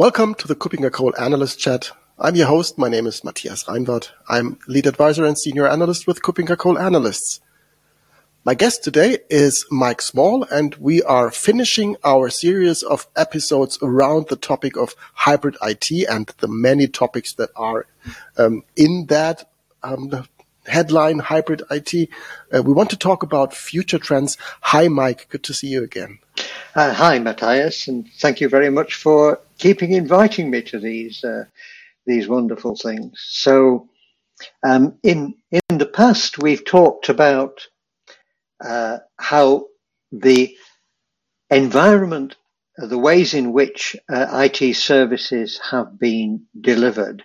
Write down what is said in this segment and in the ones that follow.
Welcome to the KuppingerCole Analyst Chat. I'm your host. My name is Matthias Reinwarth. I'm lead advisor and senior analyst with KuppingerCole Analysts. My guest today is Mike Small, and we are finishing our series of episodes around the topic of hybrid IT and the many topics that are um, in that um, headline, hybrid IT. Uh, we want to talk about future trends. Hi, Mike. Good to see you again. Uh, hi, Matthias, and thank you very much for keeping inviting me to these uh, these wonderful things. So, um, in in the past, we've talked about uh, how the environment, the ways in which uh, IT services have been delivered,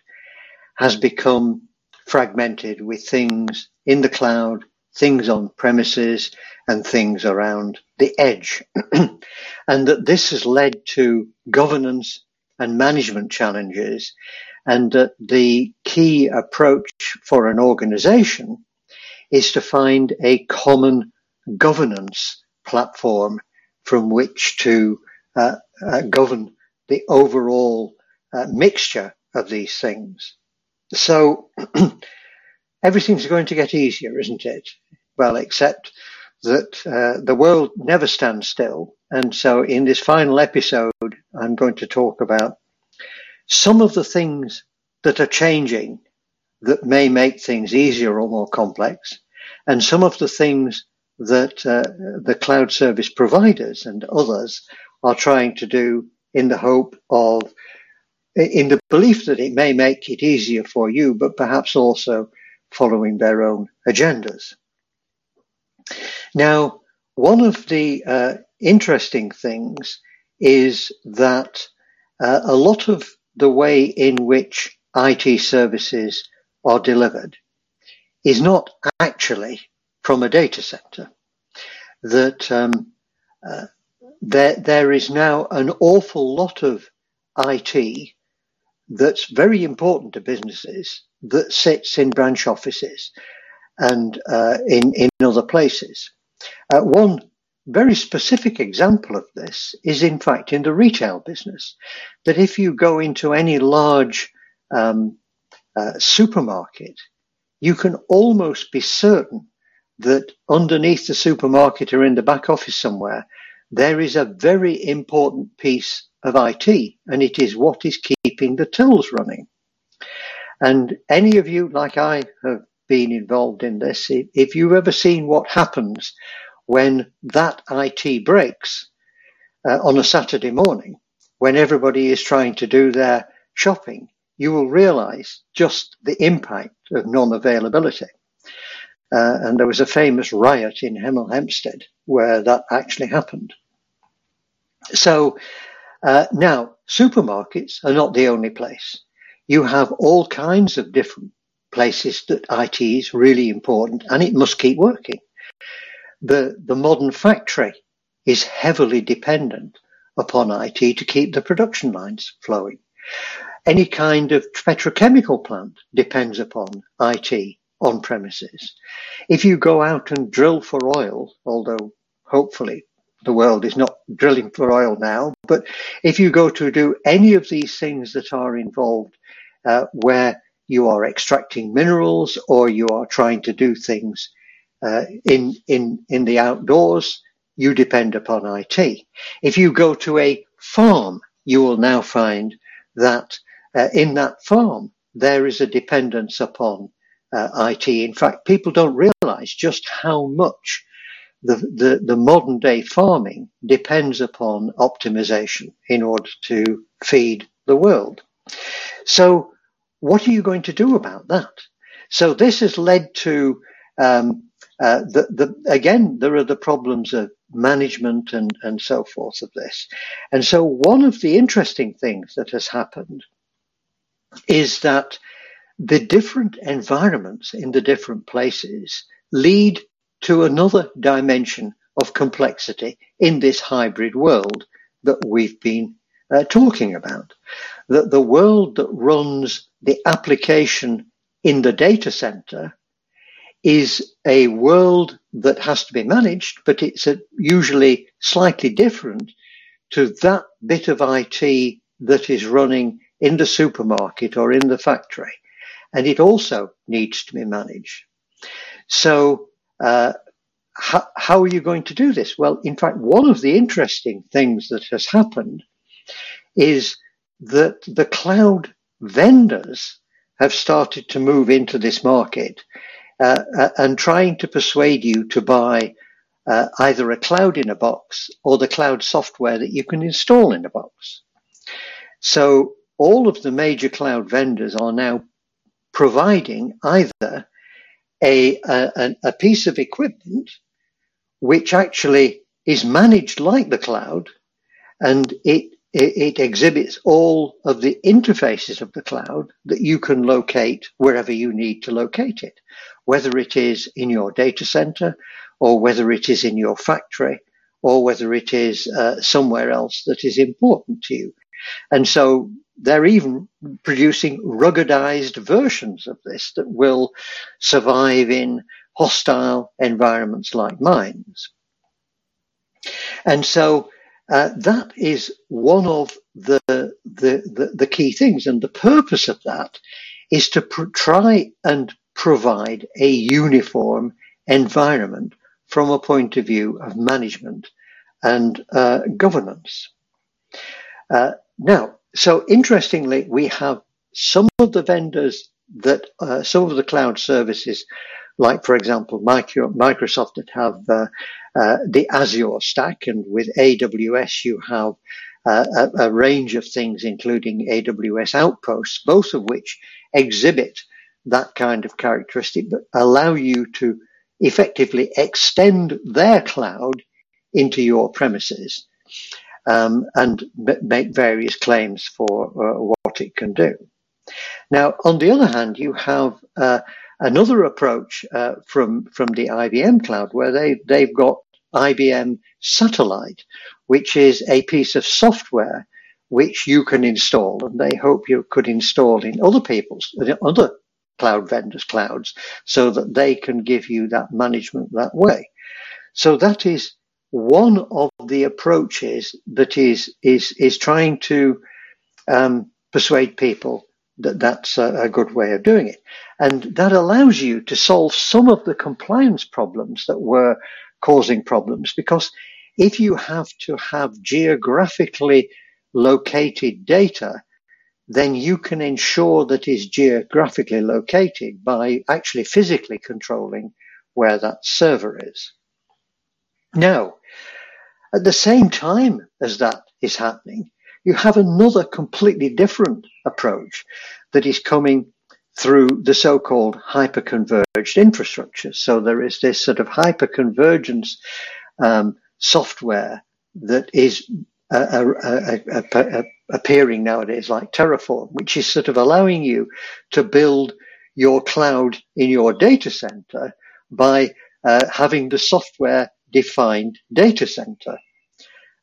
has become fragmented with things in the cloud, things on premises, and things around the edge. and that this has led to governance and management challenges and that the key approach for an organization is to find a common governance platform from which to uh, uh, govern the overall uh, mixture of these things. So everything's going to get easier, isn't it? Well, except that uh, the world never stands still. And so in this final episode, I'm going to talk about some of the things that are changing that may make things easier or more complex, and some of the things that uh, the cloud service providers and others are trying to do in the hope of, in the belief that it may make it easier for you, but perhaps also following their own agendas. Now, one of the uh, interesting things is that uh, a lot of the way in which IT services are delivered is not actually from a data center. That um, uh, there, there is now an awful lot of IT that's very important to businesses that sits in branch offices and uh, in, in other places. Uh, one very specific example of this is, in fact, in the retail business. That if you go into any large um, uh, supermarket, you can almost be certain that underneath the supermarket or in the back office somewhere, there is a very important piece of IT, and it is what is keeping the tills running. And any of you, like I have been involved in this, if you've ever seen what happens when that IT breaks uh, on a Saturday morning, when everybody is trying to do their shopping, you will realize just the impact of non-availability. Uh, and there was a famous riot in Hemel Hempstead where that actually happened. So uh, now supermarkets are not the only place. You have all kinds of different places that IT is really important and it must keep working the, the modern factory is heavily dependent upon IT to keep the production lines flowing. Any kind of petrochemical plant depends upon IT on premises. If you go out and drill for oil, although hopefully the world is not drilling for oil now, but if you go to do any of these things that are involved uh, where you are extracting minerals or you are trying to do things uh, in in in the outdoors, you depend upon IT. If you go to a farm, you will now find that uh, in that farm there is a dependence upon uh, IT. In fact, people don't realize just how much the, the, the modern day farming depends upon optimization in order to feed the world. So what are you going to do about that? So this has led to um, uh, the, the, again, there are the problems of management and, and so forth of this. And so one of the interesting things that has happened is that the different environments in the different places lead to another dimension of complexity in this hybrid world that we've been uh, talking about. That the world that runs the application in the data center is a world that has to be managed, but it's a, usually slightly different to that bit of IT that is running in the supermarket or in the factory. And it also needs to be managed. So, uh, how, how are you going to do this? Well, in fact, one of the interesting things that has happened is that the cloud vendors have started to move into this market uh, uh, and trying to persuade you to buy uh, either a cloud in a box or the cloud software that you can install in a box. So all of the major cloud vendors are now providing either a, a, a piece of equipment which actually is managed like the cloud and it it, exhibits all of the interfaces of the cloud that you can locate wherever you need to locate it, whether it is in your data center or whether it is in your factory or whether it is uh, somewhere else that is important to you. And so they're even producing ruggedized versions of this that will survive in hostile environments like mines. And so uh, that is one of the, the, the, the, key things. And the purpose of that is to pr- try and provide a uniform environment from a point of view of management and uh, governance. Uh, now, so interestingly, we have some of the vendors that uh, some of the cloud services, like for example, Microsoft that have uh, uh, the Azure stack, and with AWS you have uh, a, a, range of things, including AWS Outposts, both of which exhibit that kind of characteristic, but allow you to effectively extend their cloud into your premises um, and make various claims for uh, what it can do. Now, on the other hand, you have uh, another approach uh, from from the IBM cloud, where they they've got IBM Satellite, which is a piece of software which you can install, and they hope you could install in other people's other cloud vendors' clouds, so that they can give you that management that way. So that is one of the approaches that is is is trying to um, persuade people that that's a, good way of doing it, and that allows you to solve some of the compliance problems that were causing problems. Because if you have to have geographically located data, then you can ensure that is geographically located by actually physically controlling where that server is. Now, at the same time as that is happening, you have another completely different approach that is coming through the so-called hyperconverged infrastructure. So there is this sort of hyperconvergence um, software that is uh, uh, uh, appearing nowadays like Terraform, which is sort of allowing you to build your cloud in your data center by having the software defined data center.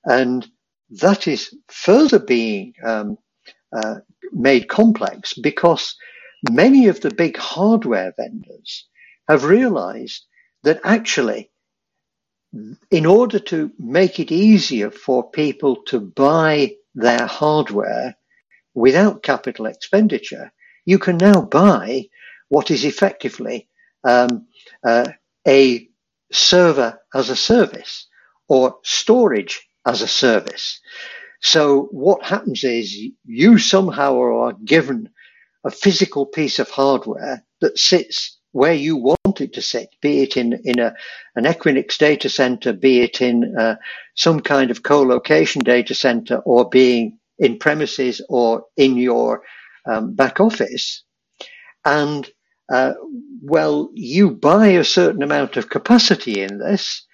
And that is further being um, uh, made complex because many of the big hardware vendors have realized that actually, in order to make it easier for people to buy their hardware without capital expenditure, you can now buy what is effectively um, uh, a server as a service or storage as a service. So what happens is you somehow are given a physical piece of hardware that sits where you want it to sit, be it in, in a, an Equinix data center, be it in uh, some kind of co-location data center, or being in premises or in your um, back office. And uh, well, you buy a certain amount of capacity in this,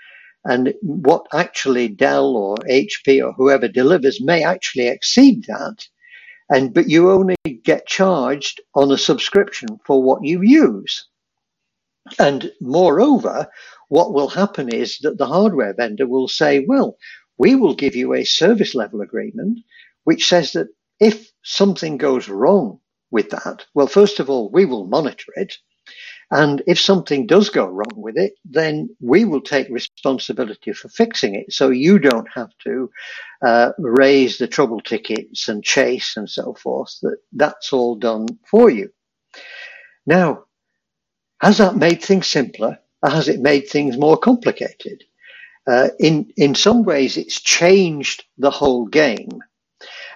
and what actually Dell or HP or whoever delivers may actually exceed that. And but you only get charged on a subscription for what you use. And moreover, what will happen is that the hardware vendor will say, well, we will give you a service level agreement, which says that if something goes wrong with that? Well, first of all, we will monitor it. And if something does go wrong with it, then we will take responsibility for fixing it. So you don't have to uh, raise the trouble tickets and chase and so forth. That that's all done for you. Now, has that made things simpler? Or has it made things more complicated? Uh, in in some ways, it's changed the whole game.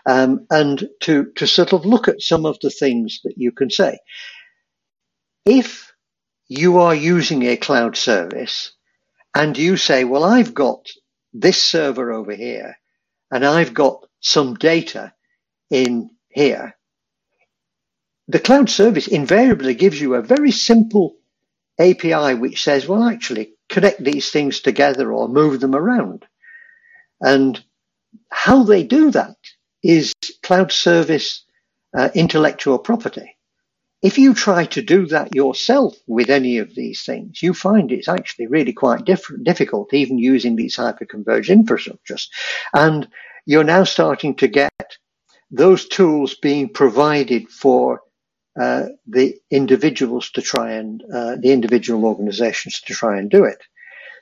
Um, and to to sort of look at some of the things that you can say. If you are using a cloud service and you say, well, I've got this server over here and I've got some data in here. The cloud service invariably gives you a very simple API which says, well, actually connect these things together or move them around. And how they do that is cloud service uh, intellectual property. If you try to do that yourself with any of these things, you find it's actually really quite diff- difficult, even using these hyperconverged infrastructures. And you're now starting to get those tools being provided for uh, the individuals to try and uh, the individual organizations to try and do it.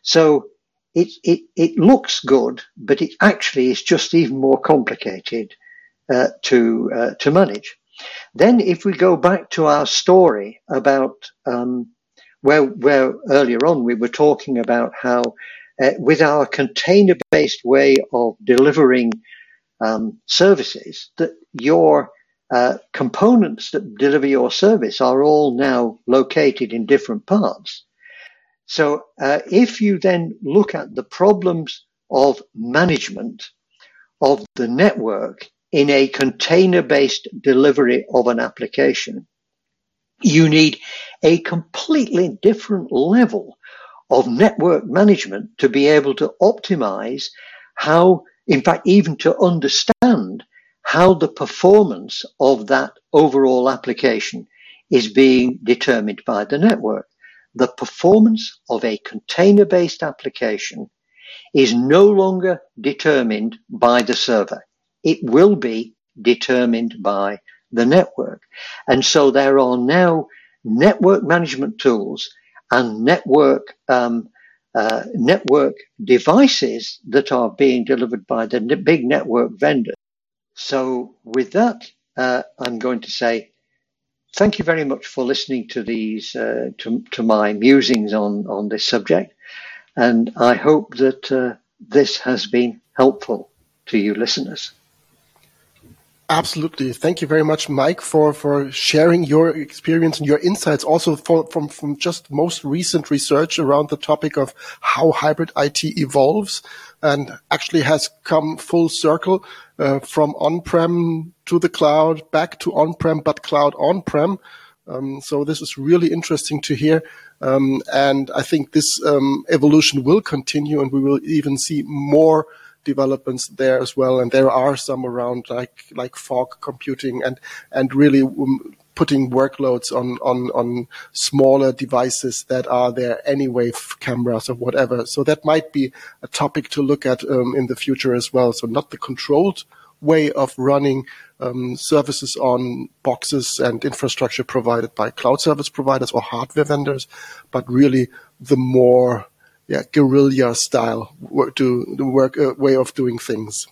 So it, it, it looks good, but it actually is just even more complicated uh, to uh, to manage. Then, if we go back to our story about um, where, where earlier on we were talking about how, uh, with our container based way of delivering um, services, that your uh, components that deliver your service are all now located in different parts. So, uh, if you then look at the problems of management of the network in a container based delivery of an application, you need a completely different level of network management to be able to optimize how, in fact, even to understand how the performance of that overall application is being determined by the network. The performance of a container based application is no longer determined by the server it will be determined by the network. And so there are now network management tools and network um, uh, network devices that are being delivered by the big network vendors. So with that, uh, I'm going to say thank you very much for listening to these uh, to, to my musings on on this subject, and I hope that uh, this has been helpful to you listeners. Absolutely. Thank you very much, Mike, for, for sharing your experience and your insights also for, from, from just most recent research around the topic of how hybrid IT evolves and actually has come full circle uh, from on-prem to the cloud, back to on-prem, but cloud on-prem. Um, so this is really interesting to hear. Um, and I think this um, evolution will continue and we will even see more developments there as well. And there are some around like, like fog computing and, and really um, putting workloads on, on, on smaller devices that are there anyway, cameras or whatever. So that might be a topic to look at um, in the future as well. So not the controlled way of running um, services on boxes and infrastructure provided by cloud service providers or hardware vendors, but really the more yeah, guerrilla style to the work uh, way of doing things.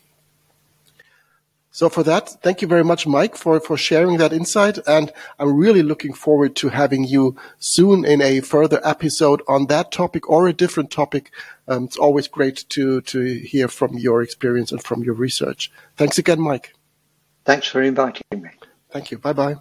So for that, thank you very much, Mike, for, for sharing that insight. And I'm really looking forward to having you soon in a further episode on that topic or a different topic. Um, it's always great to, to hear from your experience and from your research. Thanks again, Mike. Thanks for inviting me. Thank you. Bye bye.